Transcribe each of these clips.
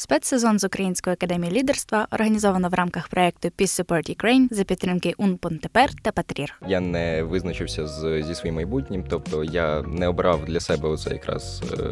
Спецсезон з Української академії лідерства організовано в рамках проекту Peace Support Ukraine за підтримки УНПУН тепер та Патрір. Я не визначився з зі своїм майбутнім, тобто я не обрав для себе оце якраз е,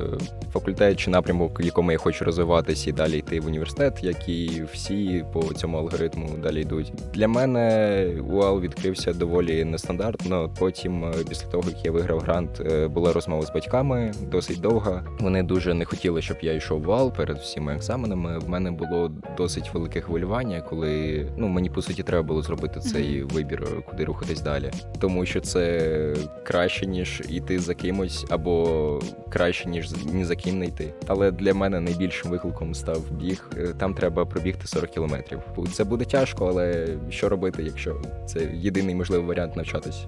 факультет чи напрямок, в якому я хочу розвиватися і далі йти в університет, як і всі по цьому алгоритму далі йдуть. Для мене УАЛ відкрився доволі нестандартно. Потім, е, після того як я виграв грант, е, була розмова з батьками досить довга. Вони дуже не хотіли, щоб я йшов в УАЛ перед всіма екзаменами екзаменами в мене було досить велике хвилювання, коли ну мені по суті треба було зробити цей вибір, куди рухатись далі, тому що це краще ніж йти за кимось, або краще ніж ні за ким не йти. Але для мене найбільшим викликом став біг. Е, там треба пробігти 40 кілометрів. Це буде тяжко, але що робити, якщо це єдиний можливий варіант навчатись.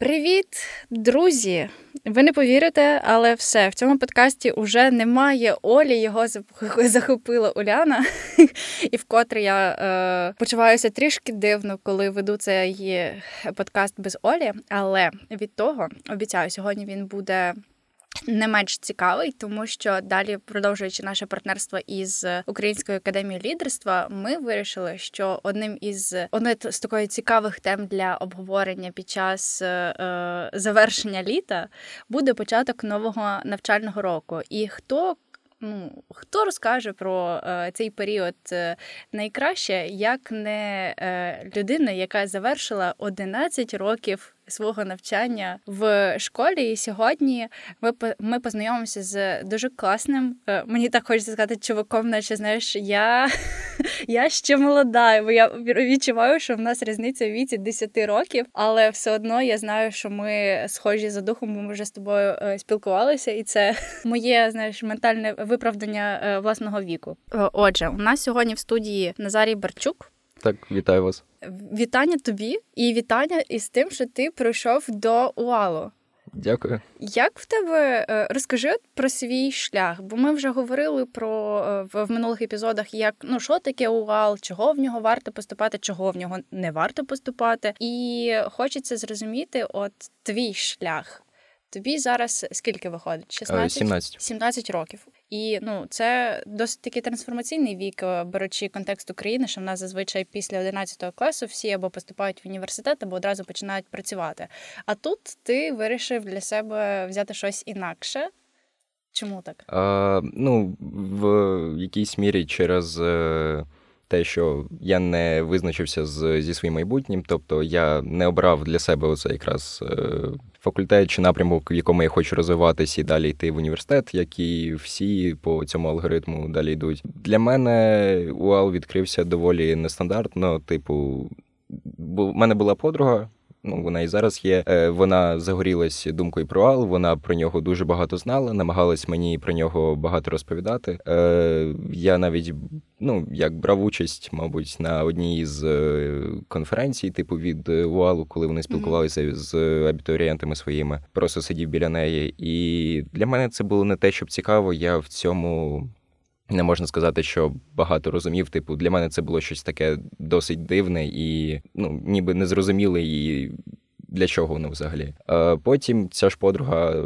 Привіт, друзі! Ви не повірите, але все в цьому подкасті вже немає Олі. Його захопила Уляна, і вкотре я е, почуваюся трішки дивно, коли веду цей подкаст без Олі. Але від того обіцяю, сьогодні він буде не менш цікавий, тому що далі, продовжуючи наше партнерство із Українською академією лідерства, ми вирішили, що одним із одне з такої цікавих тем для обговорення під час е, завершення літа буде початок нового навчального року. І хто Ну, хто розкаже про е, цей період е, найкраще, як не е, людина, яка завершила 11 років свого навчання в школі. І сьогодні ми ми познайомимося з дуже класним. Е, мені так хочеться сказати, чуваком, наче знаєш, я я ще молода, бо я відчуваю, що в нас різниця в віці 10 років, але все одно я знаю, що ми схожі за духом, ми вже з тобою е, спілкувалися, і це моє знаєш ментальне виправдання е, власного віку. Отже, у нас сьогодні в студії Назарій Барчук. Так, вітаю вас. Вітання тобі і вітання із тим, що ти прийшов до УАЛу. Дякую. Як в тебе е, розкажи про свій шлях? Бо ми вже говорили про е, в минулих епізодах, як ну що таке УАЛ, чого в нього варто поступати, чого в нього не варто поступати, і хочеться зрозуміти, от твій шлях. Тобі зараз скільки виходить? 16? 17. 17 років. І ну це досить такий трансформаційний вік, е, беручи контекст України, що в нас зазвичай після 11 класу всі або поступають в університет, або одразу починають працювати. А тут ти вирішив для себе взяти щось інакше. Чому так? А, Ну в якійсь мірі через. Те, що я не визначився з, зі своїм майбутнім, тобто я не обрав для себе оце якраз е, факультет чи напрямок, в якому я хочу розвиватися і далі йти в університет, як і всі по цьому алгоритму далі йдуть. Для мене УАЛ відкрився доволі нестандартно. Типу, в мене була подруга. Ну, вона і зараз є. Е, вона загорілась думкою про Ал. Вона про нього дуже багато знала, намагалась мені про нього багато розповідати. Е, я навіть ну як брав участь, мабуть, на одній з е, конференцій, типу від УАЛу, коли вони спілкувалися mm-hmm. з абітурієнтами своїми, просто сидів біля неї. І для мене це було не те, щоб цікаво. Я в цьому. Не можна сказати, що багато розумів. Типу, для мене це було щось таке досить дивне і ну, ніби незрозуміле, і для чого воно взагалі. Потім ця ж подруга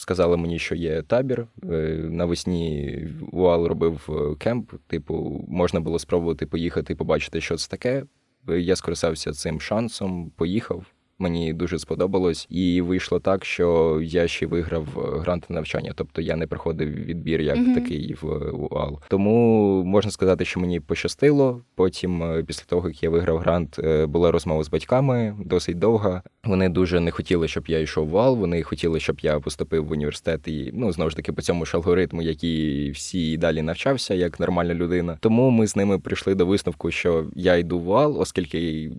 сказала мені, що є табір. Е, навесні УАЛ робив е, кемп. Типу, можна було спробувати поїхати, побачити, що це таке. Я скористався цим шансом, поїхав. Мені дуже сподобалось, і вийшло так, що я ще виграв е, грант на навчання, тобто я не проходив відбір як mm-hmm. такий в УАЛ. Тому можна сказати, що мені пощастило. Потім, е, після того як я виграв грант, е, була розмова з батьками досить довга. Вони дуже не хотіли, щоб я йшов в УАЛ. Вони хотіли, щоб я поступив в університет і ну знову ж таки по цьому ж алгоритму, який всі далі навчався, як нормальна людина. Тому ми з ними прийшли до висновку, що я йду в УАЛ, оскільки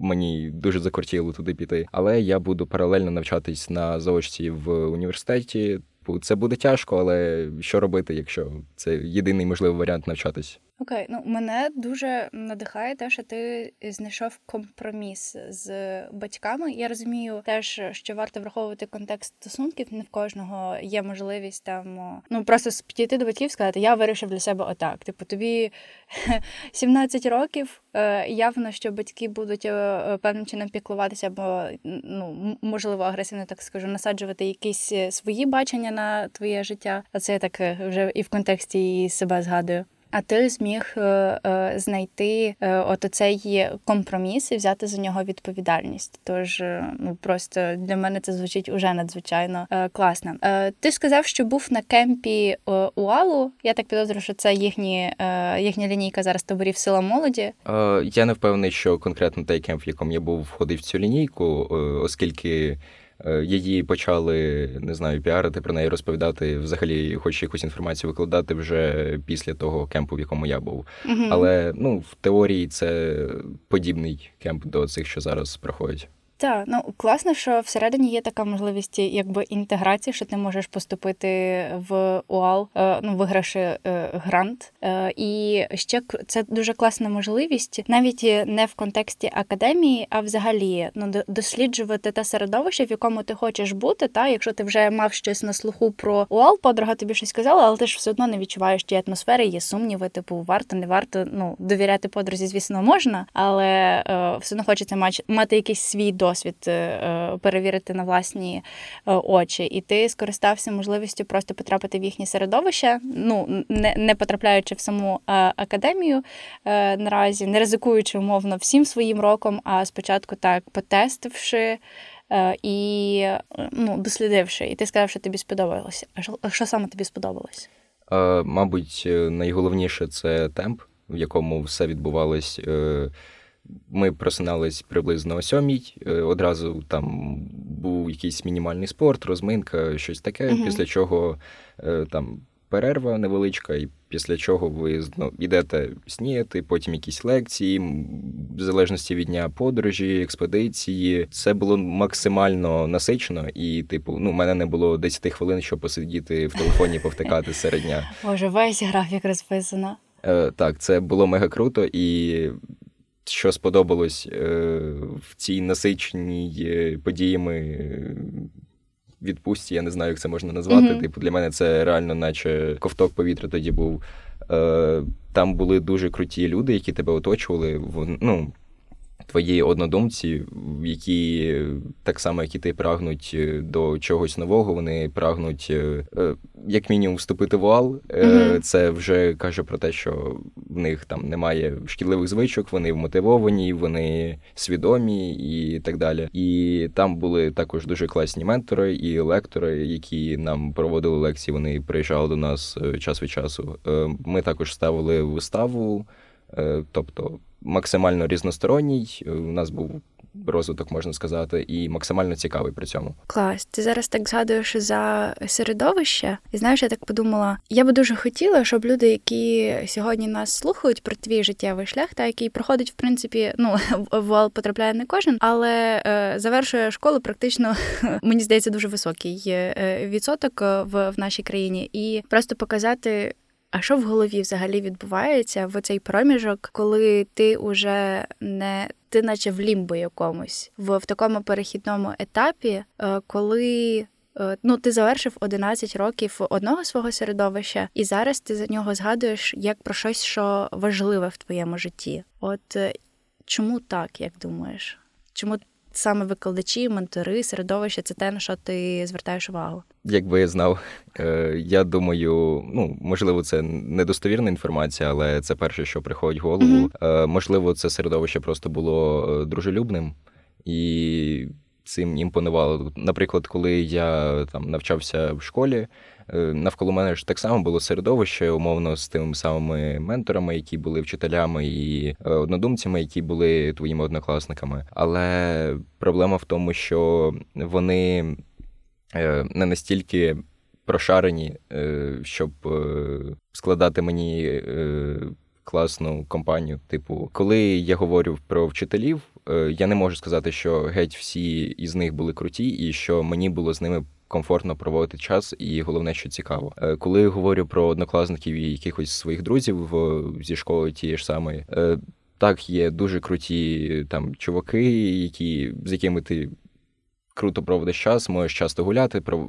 мені дуже закортіло туди піти піти. Але я буду паралельно навчатись на заочці в університеті. Це буде тяжко, але що робити, якщо це єдиний можливий варіант навчатись? Окей, ну мене дуже надихає те, що ти знайшов компроміс з батьками. Я розумію теж, що варто враховувати контекст стосунків. Не в кожного є можливість там ну просто підійти до батьків, сказати, я вирішив для себе отак. Типу, тобі 17 років. Е, явно, що батьки будуть е, певним чином піклуватися, або ну можливо агресивно так скажу, насаджувати якісь е, свої бачення на твоє життя. А це я так вже і в контексті і себе згадую. А ти зміг е, е, знайти е, от оцей компроміс і взяти за нього відповідальність. Тож ну просто для мене це звучить уже надзвичайно класно. Ти сказав, що був на кемпі УАЛу. Я так підозрюю, що це їхні їхня лінійка зараз таборів сила молоді. Я не впевнений, що конкретно той кемп, в якому я був, входив в цю лінійку, оскільки. Е, її почали не знаю, піарити про неї розповідати, взагалі, хоч якусь інформацію викладати вже після того кемпу, в якому я був. uh Але ну в теорії це подібний кемп до цих, що зараз проходять. Так, ну класно, що всередині є така можливість якби інтеграції, що ти можеш поступити в УАЛ, е, ну виграши е, грант. Е, і ще це дуже класна можливість, навіть не в контексті академії, а взагалі ну досліджувати те середовище, в якому ти хочеш бути. Та якщо ти вже мав щось на слуху про УАЛ, подруга тобі щось сказала, але ти ж все одно не відчуваєш тієї атмосфери, є сумніви, типу варто, не варто. Ну довіряти подрузі, звісно, можна, але все одно хочеться мати якийсь свій досвід досвід е, е, перевірити на власні е, очі, і ти скористався можливістю просто потрапити в їхнє середовище, ну не не потрапляючи в саму академію наразі, не ризикуючи умовно всім своїм роком, а спочатку так потестивши. І ну, дослідивши, і ти сказав, що тобі сподобалося. А що, що саме тобі сподобалось? Мабуть, найголовніше це темп, в якому все відбувалось ми просинались приблизно о сьомій. Е, одразу там був якийсь мінімальний спорт, розминка, щось таке. uh Після чого е, там перерва невеличка, і після чого ви ну, йдете сніяти, потім якісь лекції, в залежності від дня подорожі, експедиції. Це було максимально насичено, і, типу, ну, у мене не було 10 хвилин, щоб посидіти в телефоні, повтикати серед дня. Боже, весь графік розписано. Е, Так, це було мега круто, і що сподобалось е, в цій насиченій е, подіями е, відпустці, я не знаю, як це можна назвати. Mm-hmm. Типу, для мене це реально, наче ковток повітря тоді був. Там були дуже круті люди, які тебе оточували. ну, твої однодумці, які так само, як і ти прагнуть е, до чогось нового, вони прагнуть е, е, як мінімум вступити в ОАЛ. Mm-hmm. Це вже каже про те, що в них там немає шкідливих звичок, вони вмотивовані, вони свідомі і так далі. І там були також дуже класні ментори і лектори, які нам проводили лекції. Вони приїжджали до нас час від часу. Ми також ставили виставу, тобто максимально різносторонній. У нас був розвиток, можна сказати, і максимально цікавий при цьому. Клас, ти зараз так згадуєш за середовище, і знаєш, я так подумала. Я би дуже хотіла, щоб люди, які сьогодні нас слухають про твій життєвий шлях, та який проходить, в принципі, ну в вал потрапляє не кожен, але е, завершує школу практично мені здається дуже високий е, відсоток е, в, в нашій країні, і просто показати. А що в голові взагалі відбувається в цей проміжок, коли ти уже не ти, наче в лімбо якомусь, в, в такому перехідному етапі, е, коли е, ну ти завершив 11 років одного свого середовища, і зараз ти за нього згадуєш як про щось, що важливе в твоєму житті? От е, чому так, як думаєш? Чому саме викладачі, ментори, середовище це те, на що ти звертаєш увагу? Якби я знав, е, я думаю, ну можливо, це недостовірна інформація, але це перше, що приходить в голову. Mm-hmm. Можливо, це середовище просто було е, дружелюбним і цим імпонувало. Наприклад, коли я там навчався в школі. Е, навколо мене ж так само було середовище, умовно, з тими самими менторами, які були вчителями, і е, однодумцями, які були твоїми однокласниками. Але проблема в тому, що вони е, не настільки прошарені, щоб складати мені. Класну компанію. Типу, коли я говорю про вчителів, я не можу сказати, що геть всі із них були круті, і що мені було з ними комфортно проводити час, і головне, що цікаво. Е, коли говорю про однокласників і якихось своїх друзів зі школи тієї ж самої, е, так є дуже круті там чуваки, які з якими ти круто проводиш час, можеш часто гуляти, про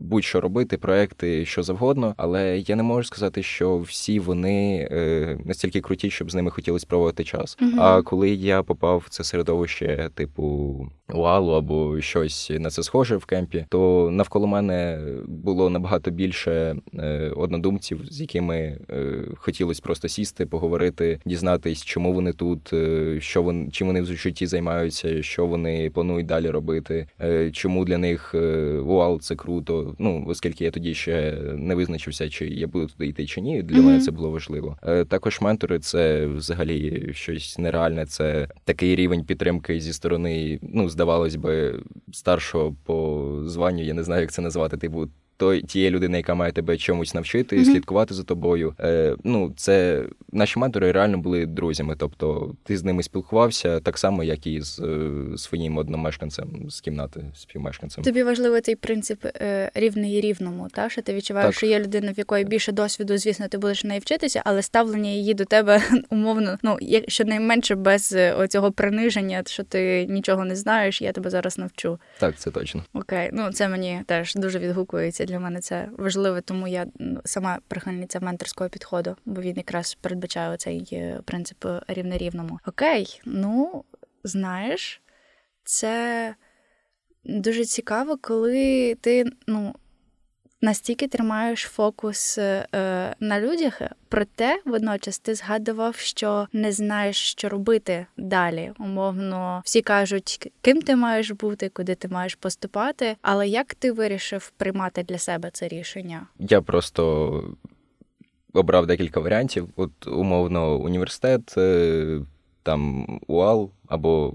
будь-що робити, проекти, що завгодно. Але я не можу сказати, що всі вони е, настільки круті, щоб з ними хотілося проводити час. Mm-hmm. А коли я попав в це середовище, типу уалу або щось на це схоже в кемпі, то навколо мене було набагато більше е, однодумців, з якими е, хотілося просто сісти, поговорити, дізнатись, чому вони тут, е, що вони чим вони в житті займаються, що вони планують далі робити. Е, чому для них вуал е, це круто. Ну оскільки я тоді ще не визначився, чи я буду туди йти чи ні. Для mm-hmm. мене це було важливо. Е, також ментори це взагалі щось нереальне. Це такий рівень підтримки зі сторони, ну здавалось би, старшого по званню. Я не знаю, як це назвати. Типу той тієї людини, яка має тебе чомусь навчити, mm-hmm. слідкувати за тобою. Е, Ну, це наші ментори реально були друзями. Тобто, ти з ними спілкувався так само, як і з е, своїм одномешканцем з кімнати, співмешканцем. Тобі важливий цей принцип е, рівний рівному, та що ти відчуваєш, так. що є людина, в якої більше досвіду, звісно, ти будеш неї вчитися, але ставлення її до тебе умовно, ну щонайменше без е, оцього приниження, що ти нічого не знаєш, я тебе зараз навчу. Так, це точно. Окей, ну це мені теж дуже відгукується для мене це важливо, тому я сама прихильниця менторського підходу, бо він якраз передбачає цей принцип рівне рівному. Окей, ну знаєш, це дуже цікаво, коли ти ну настільки тримаєш фокус е, на людях, проте водночас ти згадував, що не знаєш, що робити далі. Умовно, всі кажуть, ким ти маєш бути, куди ти маєш поступати. Але як ти вирішив приймати для себе це рішення? Я просто обрав декілька варіантів. От умовно, університет, е, там УАЛ або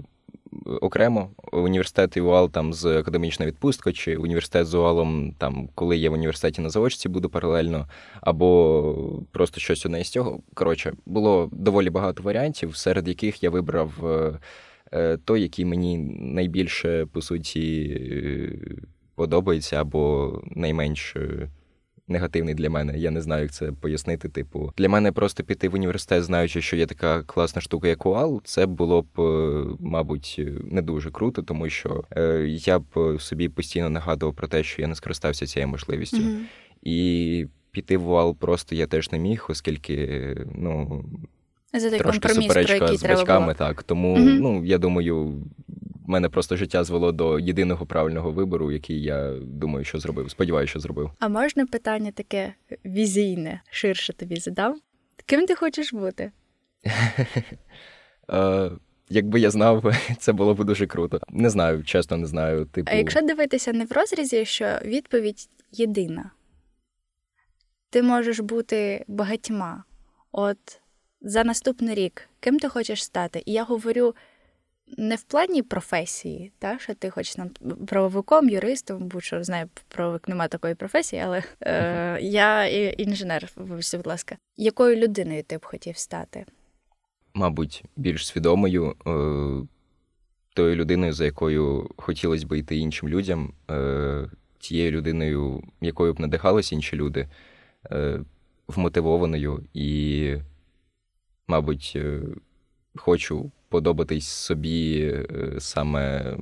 окремо університет і УАЛ там з академічною відпусткою, чи університет з УАЛом, там, коли я в університеті на заочці буду паралельно, або просто щось одне із цього. Коротше, було доволі багато варіантів, серед яких я вибрав е, е, той, який мені найбільше по суті подобається, або найменш негативний для мене. Я не знаю, як це пояснити. Типу, для мене просто піти в університет, знаючи, що є така класна штука, як УАЛ, це було б, е, мабуть, не дуже круто, тому що е, я б собі постійно нагадував про те, що я не скористався цією можливістю. Mm-hmm. І піти в УАЛ просто я теж не міг, оскільки ну. За трошки суперечка з батьками, так. Тому, mm-hmm. ну, я думаю, мене просто життя звело до єдиного правильного вибору, який я думаю, що зробив. Сподіваюся, що зробив. А можна питання таке візійне, ширше тобі задав? Ким ти хочеш бути? Якби я знав, це було б дуже круто. Не знаю, чесно, не знаю. Типу... А якщо дивитися не в розрізі, що відповідь єдина, ти можеш бути багатьма. От за наступний рік, ким ти хочеш стати? І я говорю не в плані професії, та, що ти хочеш нам правовиком, юристом, будь-що знаю, правовик немає такої професії, але е, я інженер, вибачте, будь ласка. Якою людиною ти б хотів стати? Мабуть, більш свідомою, е, тою людиною, за якою хотілося б йти іншим людям, е, тією людиною, якою б надихалися інші люди, е, вмотивованою і, мабуть, е, хочу подобатись собі е, саме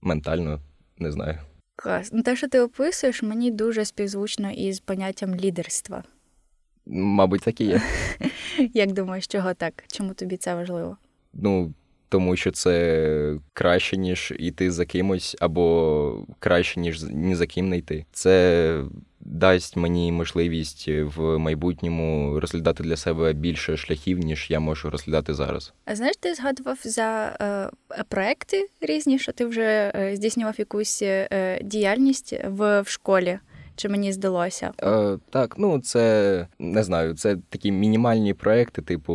ментально, не знаю. Клас. Ну, те, що ти описуєш, мені дуже співзвучно із поняттям лідерства. Мабуть, так і є. Як думаєш, чого так? Чому тобі це важливо? Ну, тому що це краще, ніж йти за кимось, або краще, ніж ні за ким не йти. Це дасть мені можливість в майбутньому розглядати для себе більше шляхів, ніж я можу розглядати зараз. А знаєш, ти згадував за е, проекти різні, що ти вже е, здійснював якусь е, діяльність в, в школі. Чи мені здалося? Е, Так, ну це не знаю. Це такі мінімальні проекти. Типу,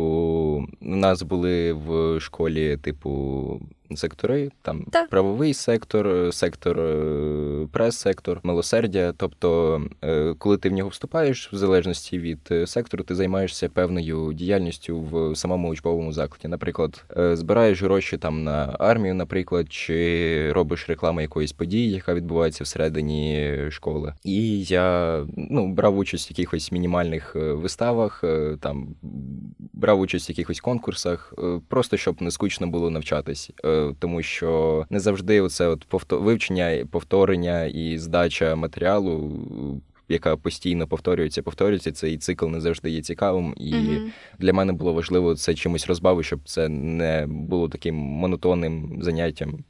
у нас були в школі, типу, сектори: там Так. правовий сектор, сектор е, прес-сектор, милосердя. Тобто, е, коли ти в нього вступаєш, в залежності від е, сектору, ти займаєшся певною діяльністю в самому учбовому закладі. Наприклад, е, збираєш гроші там на армію, наприклад, чи робиш рекламу якоїсь події, яка відбувається всередині школи. І я ну брав участь в якихось мінімальних е, виставах, е, там брав участь в якихось конкурсах, е, просто щоб не скучно було навчатись, Е, тому що не завжди оце от повто- вивчення, повторення і здача матеріалу. Яка постійно повторюється, повторюється, цей цикл не завжди є цікавим, і Мгм. для мене було важливо це чимось розбавити, щоб це не було таким монотонним заняттям,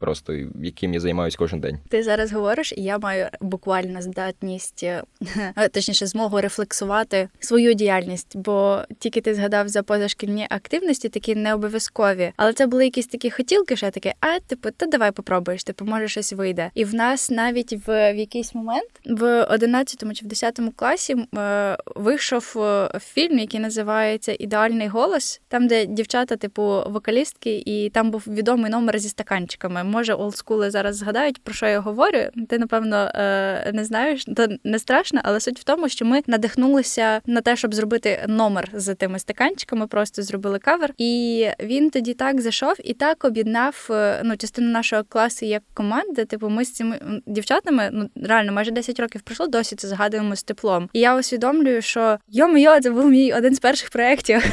просто яким я займаюся кожен день. Ти зараз говориш, і я маю буквально здатність, е, точніше, змогу рефлексувати свою діяльність, бо тільки ти згадав за позашкільні активності, такі не обов'язкові. Але це були якісь такі хотілки, я таке, а типу, та давай попробуєш, типу, може щось вийде. І в нас навіть в, в якийсь момент в 11 чи в 10 класі е, вийшов е, фільм, який називається Ідеальний голос, там, де дівчата, типу, вокалістки, і там був відомий номер зі стаканчиками. Може, олдскули зараз згадають, про що я говорю. Ти, напевно, е, не знаєш, то не страшно, але суть в тому, що ми надихнулися на те, щоб зробити номер з тими стаканчиками, просто зробили кавер. І він тоді так зайшов і так об'єднав е, ну, частину нашого класу як команди. Типу, ми з цими дівчатами, ну реально, майже 10 років пройшло, досі це згадуємо з теплом. І я усвідомлюю, що йо-моє, це був мій один з перших проєктів,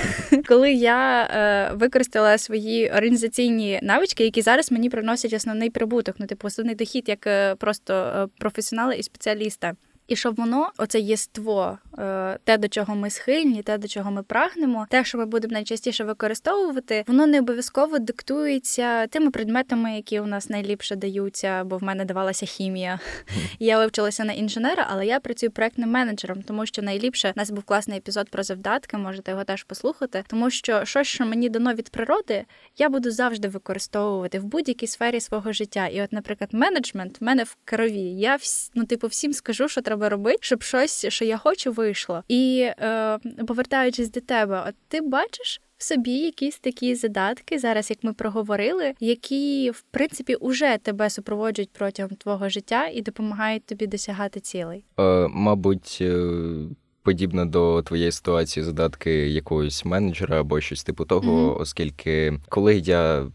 коли я е, використала свої організаційні навички, які зараз мені приносять основний прибуток, ну типу основний дохід як е, просто е, професіонала і спеціаліста. І щоб воно, оце єство, те, до чого ми схильні, те, до чого ми прагнемо, те, що ми будемо найчастіше використовувати, воно не обов'язково диктується тими предметами, які у нас найліпше даються, бо в мене давалася хімія. Я вивчилася на інженера, але я працюю проектним менеджером, тому що найліпше у нас був класний епізод про завдатки, можете його теж послухати. Тому що щось, що мені дано від природи, я буду завжди використовувати в будь-якій сфері свого життя. І, от, наприклад, менеджмент в мене в крові. Я ну, типу, всім скажу, що треба робити, щоб щось, що я хочу, вийшло. І е, повертаючись до тебе, от ти бачиш. В собі якісь такі задатки, зараз як ми проговорили, які в принципі уже тебе супроводжують протягом твого життя і допомагають тобі досягати цілей. Е, мабуть, е, подібно до твоєї ситуації задатки якогось менеджера або щось типу того, Мгм. оскільки коли я.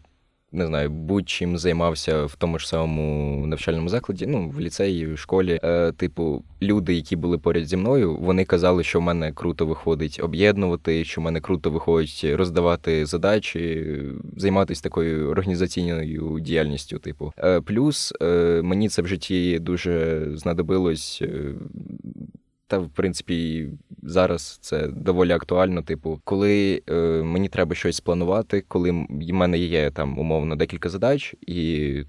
Не знаю, будь-чим займався в тому ж самому навчальному закладі, ну в ліцеї, в школі. Е, типу, люди, які були поряд зі мною, вони казали, що в мене круто виходить об'єднувати, що в мене круто виходить роздавати задачі, займатися такою організаційною діяльністю. Типу, е, плюс е, мені це в житті дуже знадобилось. Та, в принципі, зараз це доволі актуально. Типу, коли е, мені треба щось спланувати, коли в мене є там умовно декілька задач, і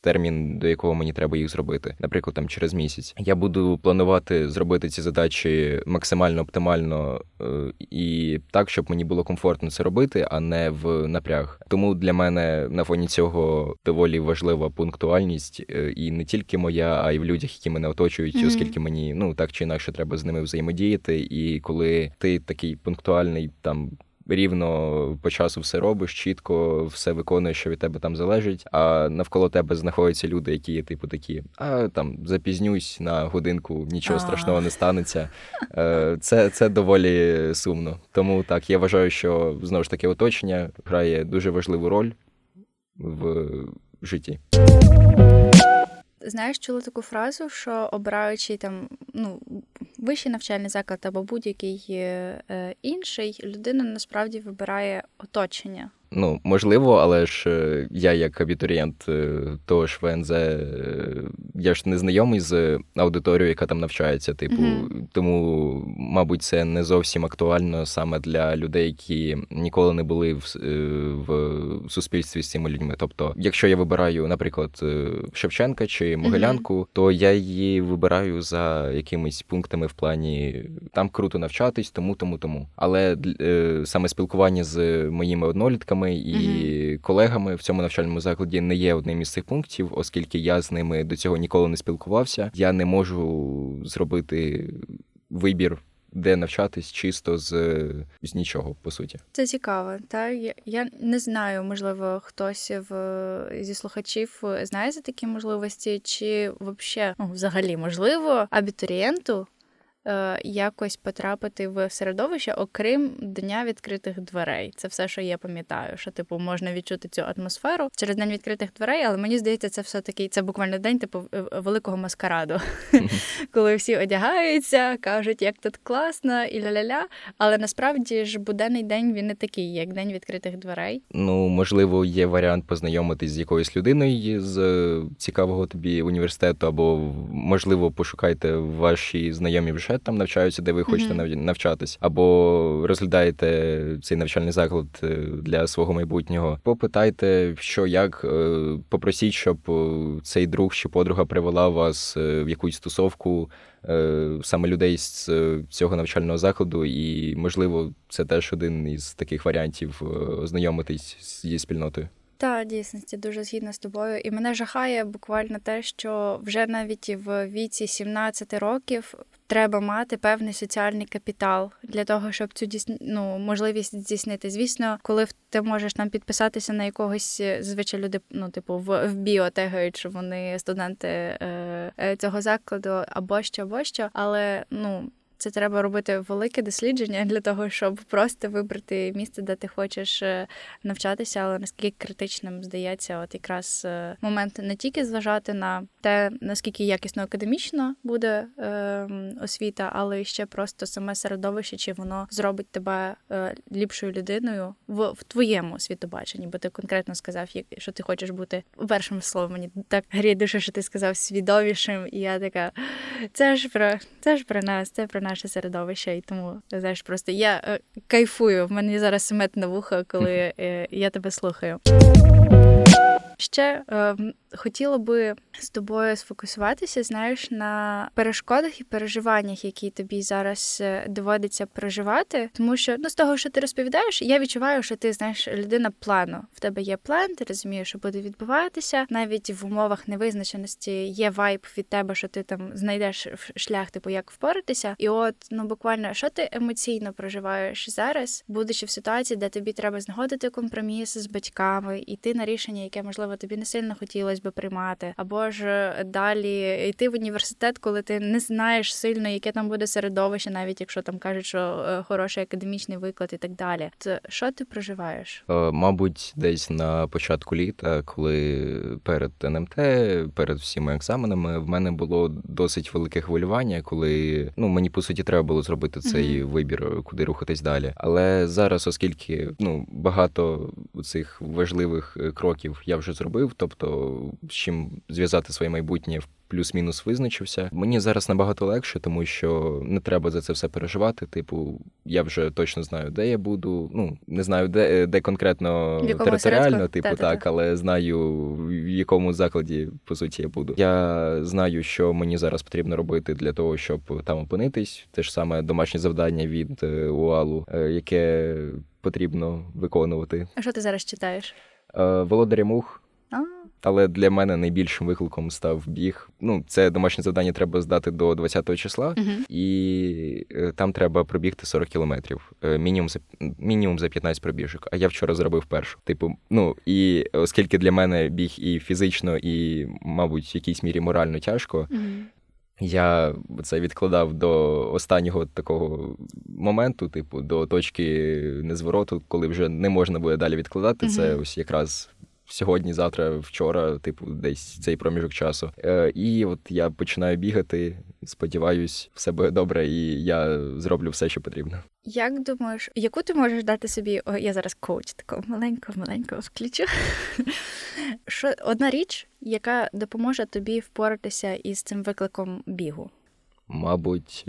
термін, до якого мені треба їх зробити, наприклад, там через місяць, я буду планувати зробити ці задачі максимально оптимально е, і так, щоб мені було комфортно це робити, а не в напряг. Тому для мене на фоні цього доволі важлива пунктуальність, е, і не тільки моя, а й в людях, які мене оточують, Мгм. оскільки мені ну так чи інакше треба з ними взаємодіяти. І коли ти такий пунктуальний, там рівно по часу все робиш, чітко все виконуєш, що від тебе там залежить. А навколо тебе знаходяться люди, які є типу такі, а там запізнюсь на годинку, нічого А. страшного не станеться. Е, Це, це доволі сумно. Тому так, я вважаю, що знову ж таки оточення грає дуже важливу роль в житті. Знаєш, чула таку фразу, що обираючи там ну вищий навчальний заклад або будь-який е, е, інший, людина насправді вибирає оточення. Ну, можливо, але ж е, я, як абітурієнт е, того ж ВНЗ, е, я ж не знайомий з аудиторією, яка там навчається. Типу, Мгм. тому, мабуть, це не зовсім актуально саме для людей, які ніколи не були в, в суспільстві з цими людьми. Тобто, якщо я вибираю, наприклад, Шевченка чи Могилянку, то я її вибираю за якимись пунктами в плані там круто навчатись, тому, тому, тому. Але е, саме спілкування з моїми однолітками і колегами в цьому навчальному закладі не є одним із цих пунктів, оскільки я з ними до цього ніколи не спілкувався. Я не можу зробити вибір де навчатись чисто з, з нічого, по суті. Це цікаво. Та я, я не знаю, можливо, хтось в зі слухачів знає за такі можливості, чи взагалі, ну, взагалі можливо абітурієнту Е, якось потрапити в середовище, окрім дня відкритих дверей. Це все, що я пам'ятаю, що типу можна відчути цю атмосферу через день відкритих дверей, але мені здається, це все таки це буквально день, типу великого маскараду, коли всі одягаються, кажуть, як тут класно, і ля-ля-ля. Але насправді ж буденний день він не такий, як день відкритих дверей. Ну можливо, є варіант познайомитись з якоюсь людиною з е, цікавого тобі університету, або можливо пошукайте ваші знайомі вже там навчаються, де ви хочете mm-hmm. навчатись, або розглядаєте цей навчальний заклад е, для свого майбутнього. Попитайте, що як, е, попросіть, щоб е, цей друг чи подруга привела вас в якусь стосовку саме людей з цього навчального закладу, і можливо, це теж один із таких варіантів ознайомитись зі спільнотою. Так, дійсності дуже згідна з тобою. І мене жахає буквально те, що вже навіть в віці 17 років треба мати певний соціальний капітал для того, щоб цю ну, можливість здійснити. Звісно, коли ти можеш там підписатися на якогось е, зазвичай люди, ну типу в, в біо тегають, що вони студенти е, е, цього закладу або що, або що, але ну. Це треба робити велике дослідження для того, щоб просто вибрати місце, де ти хочеш е, навчатися, але наскільки критичним здається, от якраз е, момент не тільки зважати на те, наскільки якісно академічно буде е, освіта, але ще просто саме середовище, чи воно зробить тебе е, ліпшою людиною в, в твоєму світобаченні, бо ти конкретно сказав, що ти хочеш бути першим словом. Мені так гріє душа, що ти сказав свідомішим, і я така це ж про це ж про нас, це про нас наше середовище, і тому знаєш, просто я е, кайфую. В мене зараз мет на вухо, коли е, я тебе слухаю. Ще е, хотіла би з тобою сфокусуватися, знаєш, на перешкодах і переживаннях, які тобі зараз е, доводиться проживати. Тому що ну з того, що ти розповідаєш, я відчуваю, що ти знаєш людина плану. В тебе є план, ти розумієш, що буде відбуватися. Навіть в умовах невизначеності є вайб від тебе, що ти там знайдеш шлях, типу як впоратися. І от ну буквально що ти емоційно проживаєш зараз, будучи в ситуації, де тобі треба знаходити компроміс з батьками, іти на рішення, яке можливо тобі не сильно хотілося би приймати, або ж е, далі йти в університет, коли ти не знаєш сильно, яке там буде середовище, навіть якщо там кажуть, що е, хороший академічний виклад і так далі. То що ти проживаєш? Е, мабуть, десь на початку літа, коли перед НМТ, перед всіма екзаменами, в мене було досить велике хвилювання, коли ну мені по суті треба було зробити цей mm-hmm. вибір, куди рухатись далі. Але зараз, оскільки ну багато цих важливих кроків я вже зробив, тобто з чим зв'язати своє майбутнє в плюс-мінус визначився. Мені зараз набагато легше, тому що не треба за це все переживати. Типу, я вже точно знаю, де я буду. Ну не знаю, де де конкретно територіально, типу, Та-та-та. так, але знаю в якому закладі по суті я буду. Я знаю, що мені зараз потрібно робити для того, щоб там опинитись. Те ж саме домашнє завдання від е, УАЛу, е, яке потрібно виконувати. А що ти зараз читаєш? Е, Володаря мух. Але для мене найбільшим викликом став біг. Ну, це домашнє завдання треба здати до 20-го числа, uh-huh. і е, там треба пробігти 40 кілометрів. Е, мінімум за мінімум за 15 пробіжок. А я вчора зробив першу. Типу, ну і оскільки для мене біг і фізично, і, мабуть, в якійсь мірі морально тяжко. Uh-huh. Я це відкладав до останнього такого моменту, типу, до точки незвороту, коли вже не можна буде далі відкладати. Mm-hmm. Це ось якраз сьогодні, завтра, вчора, типу, десь цей проміжок часу. Е, І от я починаю бігати. Сподіваюсь, все буде добре, і я зроблю все, що потрібно. Як думаєш, яку ти можеш дати собі? О, я зараз коуч такого маленького, маленького включу. Що одна річ, яка допоможе тобі впоратися із цим викликом бігу? Мабуть.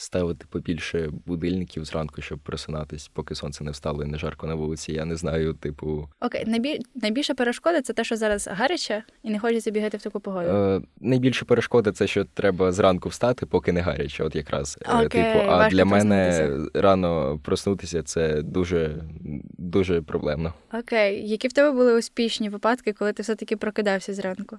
Ставити побільше будильників зранку, щоб просинатись, поки сонце не встало і не жарко на вулиці. Я не знаю, типу. Окей, найбіль... найбільша перешкода це те, що зараз гаряче, і не хочеться бігати в таку погоду. Е, Найбільша перешкода це що треба зранку встати, поки не гаряче. От якраз е, Окей, типу, а для мене рано проснутися це дуже дуже проблемно. Окей, які в тебе були успішні випадки, коли ти все таки прокидався зранку?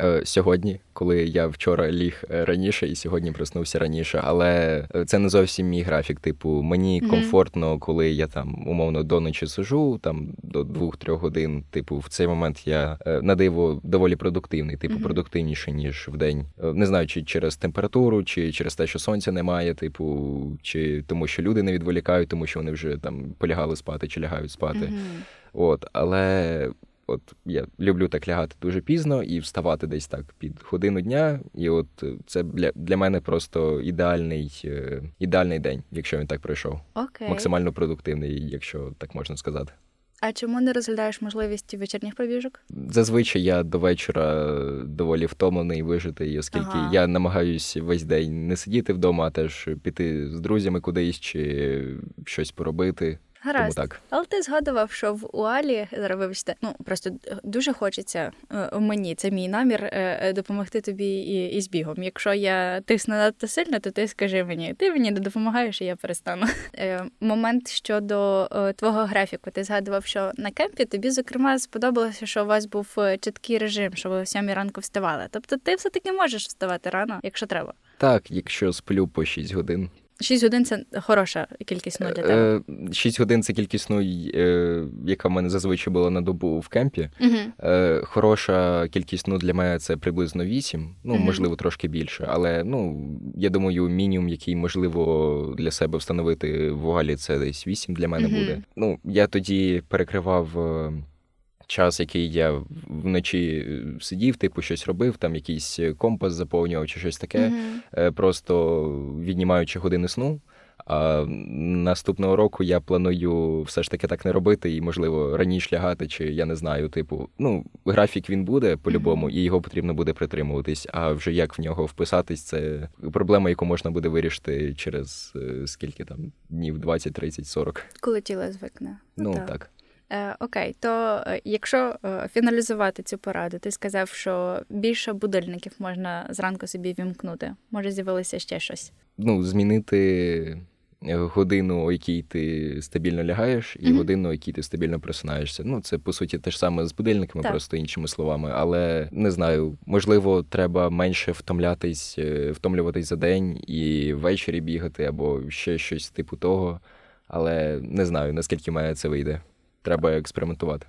Е, сьогодні, коли я вчора ліг е, раніше і сьогодні проснувся раніше, але е, це не зовсім мій графік. Типу, мені mm-hmm. комфортно, коли я там умовно до ночі сижу, там до двох-трьох годин. Типу, в цей момент я на диво доволі продуктивний, типу, mm-hmm. продуктивніше ніж в день. Не знаю, чи через температуру, чи через те, що сонця немає, типу, чи тому, що люди не відволікають, тому що вони вже там полягали спати чи лягають спати. Mm-hmm. От, але От я люблю так лягати дуже пізно і вставати десь так під годину дня. І от це для для мене просто ідеальний е, ідеальний день, якщо він так пройшов. Окей. Максимально продуктивний, якщо так можна сказати. А чому не розглядаєш можливість вечірніх пробіжок? Зазвичай я до вечора доволі втомлений вижити, оскільки ага. я намагаюся весь день не сидіти вдома, а теж піти з друзями кудись чи щось поробити. Гаразд. Тому так. Але ти згадував, що в Уалі зараз вибачте, ну просто дуже хочеться е, мені. Це мій намір е, е, допомогти тобі і, і з бігом. Якщо я тисну надто сильно, то ти скажи мені, ти мені не допомагаєш, і я перестану. Момент щодо твого графіку. Ти згадував, що на кемпі тобі, зокрема, сподобалося, що у вас був чіткий режим, що ви о сьомій ранку вставали. Тобто, ти все таки можеш вставати рано, якщо треба. Так, якщо сплю по 6 годин. 6 годин це хороша кількість сну для тебе. 6 годин це кількість сну, е, яка в мене зазвичай була на добу в кемпі. uh Хороша кількість сну для мене це приблизно 8, ну, uh можливо, трошки більше. Але ну, я думаю, мінімум, який можливо для себе встановити в Угалі, це десь 8 для мене uh буде. Ну, я тоді перекривав. Час, який я вночі е, сидів, типу щось робив, там якийсь е, компас заповнював чи щось таке, mm-hmm. просто віднімаючи години сну. А наступного року я планую все ж таки так не робити, і, можливо, раніше лягати, чи я не знаю, типу, ну, графік він буде по-любому, mm-hmm. і його потрібно буде притримуватись. А вже як в нього вписатись, це проблема, яку можна буде вирішити через скільки там днів, 20, 30, 40. Коли тіло звикне. Ну так. так. Е, Окей, то е, якщо е, фіналізувати цю пораду, ти сказав, що більше будильників можна зранку собі вімкнути. Може, з'явилося ще щось? Ну, змінити е, годину, у якій ти стабільно лягаєш, і mm-hmm. годину, у якій ти стабільно просинаєшся. Ну, це по суті те ж саме з будильниками, так. просто іншими словами. Але не знаю, можливо, треба менше втомлятись, втомлюватись за день і ввечері бігати, або ще щось типу того. Але не знаю, наскільки має це вийде треба експериментувати.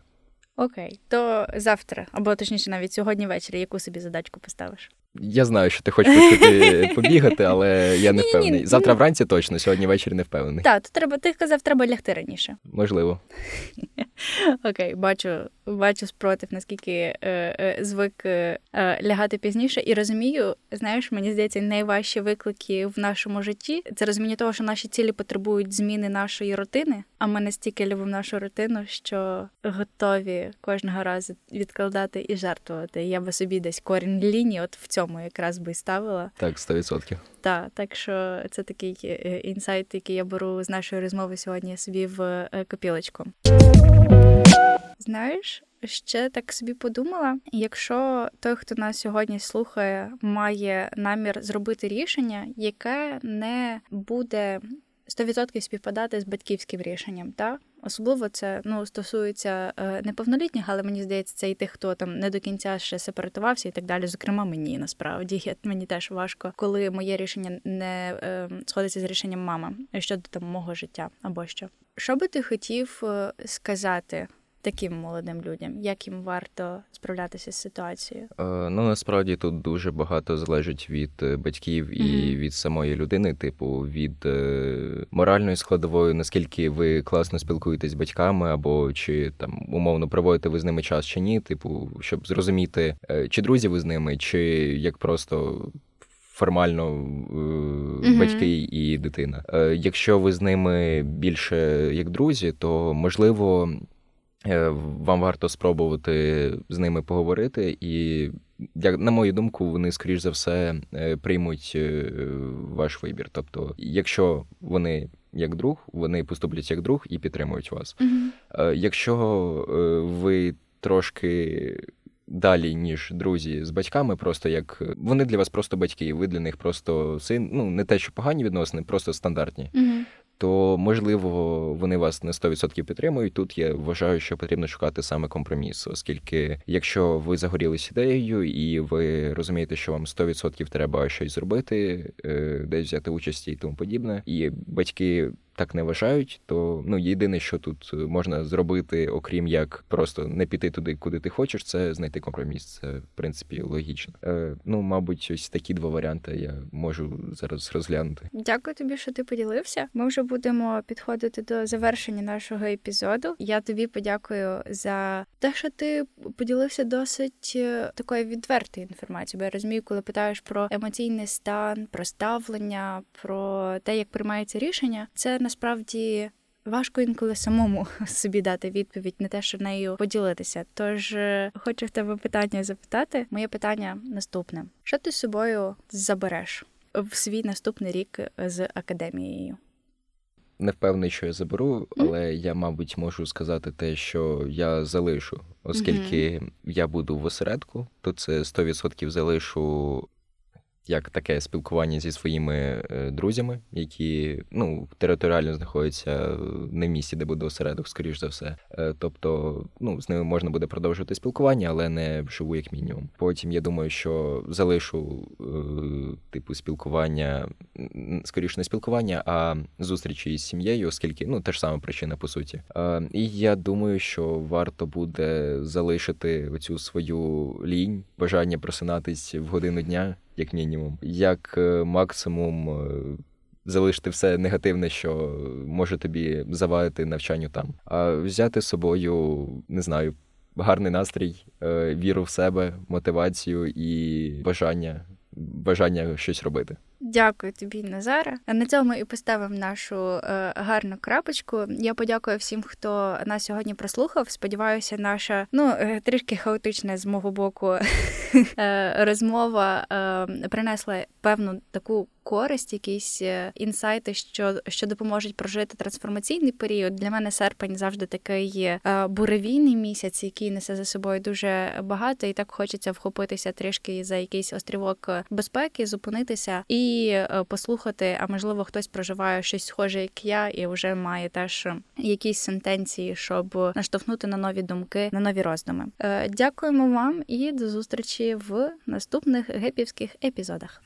Окей, то завтра, або точніше, навіть сьогодні ввечері, яку собі задачку поставиш? Я знаю, що ти хочеш піти побігати, але я не впевнений. Завтра вранці точно, сьогодні ввечері не впевнений. Так, то треба, ти казав, треба лягти раніше. Можливо. Окей, бачу бачу спротив, наскільки е, е, звик е, е, лягати пізніше, і розумію, знаєш, мені здається, найважчі виклики в нашому житті це розуміння того, що наші цілі потребують зміни нашої рутини. А ми настільки любимо нашу рутину, що готові кожного разу відкладати і жертвувати. Я би собі десь корінь лінії, от в цьому якраз би ставила. Так, 100%. Так, так що це такий е, інсайт, який я беру з нашої розмови сьогодні собі в е, копілочку. Знаєш, ще так собі подумала: якщо той, хто нас сьогодні слухає, має намір зробити рішення, яке не буде 100% співпадати з батьківським рішенням, так? Особливо це ну стосується е, неповнолітніх, але мені здається, це і тих, хто там не до кінця ще сепаратувався і так далі. Зокрема, мені насправді я, мені теж важко, коли моє рішення не е, сходиться з рішенням мами щодо там мого життя або що. Що би ти хотів е, сказати таким молодим людям, як їм варто справлятися з ситуацією? Е, ну насправді тут дуже багато залежить від е, батьків і mm-hmm. від самої людини, типу від е, моральної складової, наскільки ви класно спілкуєтесь з батьками, або чи там умовно проводите ви з ними час чи ні, типу, щоб зрозуміти, е, чи друзі ви з ними, чи як просто. Формально mm-hmm. батьки і дитина. Якщо ви з ними більше як друзі, то можливо Е, вам варто спробувати з ними поговорити, і, як на мою думку, вони, скоріш за все, е, приймуть е, ваш вибір. Тобто, якщо вони як друг, вони поступлять як друг і підтримують вас. Mm-hmm. Якщо ви трошки далі, ніж друзі з батьками, просто як вони для вас просто батьки, ви для них просто син. Ну не те, що погані відносини, просто стандартні. Mm-hmm то можливо вони вас не 100% підтримують. Тут я вважаю, що потрібно шукати саме компроміс, оскільки якщо ви загорілись ідеєю і ви розумієте, що вам 100% треба щось зробити, е, десь взяти участь і тому подібне, і батьки так не вважають, то ну єдине, що тут можна зробити, окрім як просто не піти туди, куди ти хочеш, це знайти компроміс. Це в принципі логічно. Е, Ну, мабуть, ось такі два варіанти я можу зараз розглянути. Дякую тобі, що ти поділився. Ми вже будемо підходити до завершення нашого епізоду. Я тобі подякую за те, що ти поділився досить е, такою відвертою інформацією. Бо я розумію, коли питаєш про емоційний стан, про ставлення, про те, як приймається рішення, це насправді. Важко інколи самому собі дати відповідь на те, що нею поділитися. Тож е, хочу в тебе питання запитати. Моє питання наступне: що ти з собою забереш в свій наступний рік з академією? Не впевнений, що я заберу, але mm? я, мабуть, можу сказати те, що я залишу, оскільки mm-hmm. я буду в осередку, то це 100% залишу як таке спілкування зі своїми е, друзями, які ну територіально знаходяться не в місті, де буде осередок, скоріш за все. Е, тобто, ну з ними можна буде продовжувати спілкування, але не вживу, як мінімум. Потім я думаю, що залишу е, типу спілкування, скоріше не спілкування, а зустрічі із сім'єю, оскільки ну та ж сама причина по суті. І я думаю, що варто буде залишити оцю свою лінь, бажання просинатись в годину дня як мінімум, як е, максимум е, залишити все негативне, що може тобі завадити навчанню там, а взяти з собою, не знаю, гарний настрій, е, віру в себе, мотивацію і бажання, бажання щось робити. Дякую тобі, Назара. На цьому і поставимо нашу е, гарну крапочку. Я подякую всім, хто нас сьогодні прослухав. Сподіваюся, наша ну е, трішки хаотична з мого боку е, розмова принесла певну таку користь, якісь інсайти, що що допоможуть прожити трансформаційний період. Для мене серпень завжди такий буревійний місяць, який несе за собою дуже багато, і так хочеться вхопитися трішки за якийсь острівок безпеки, зупинитися і е, послухати. А можливо, хтось проживає щось схоже, як я, і вже має теж якісь сентенції, щоб наштовхнути на нові думки, на нові роздуми. Дякуємо вам і до зустрічі в наступних гепівських епізодах.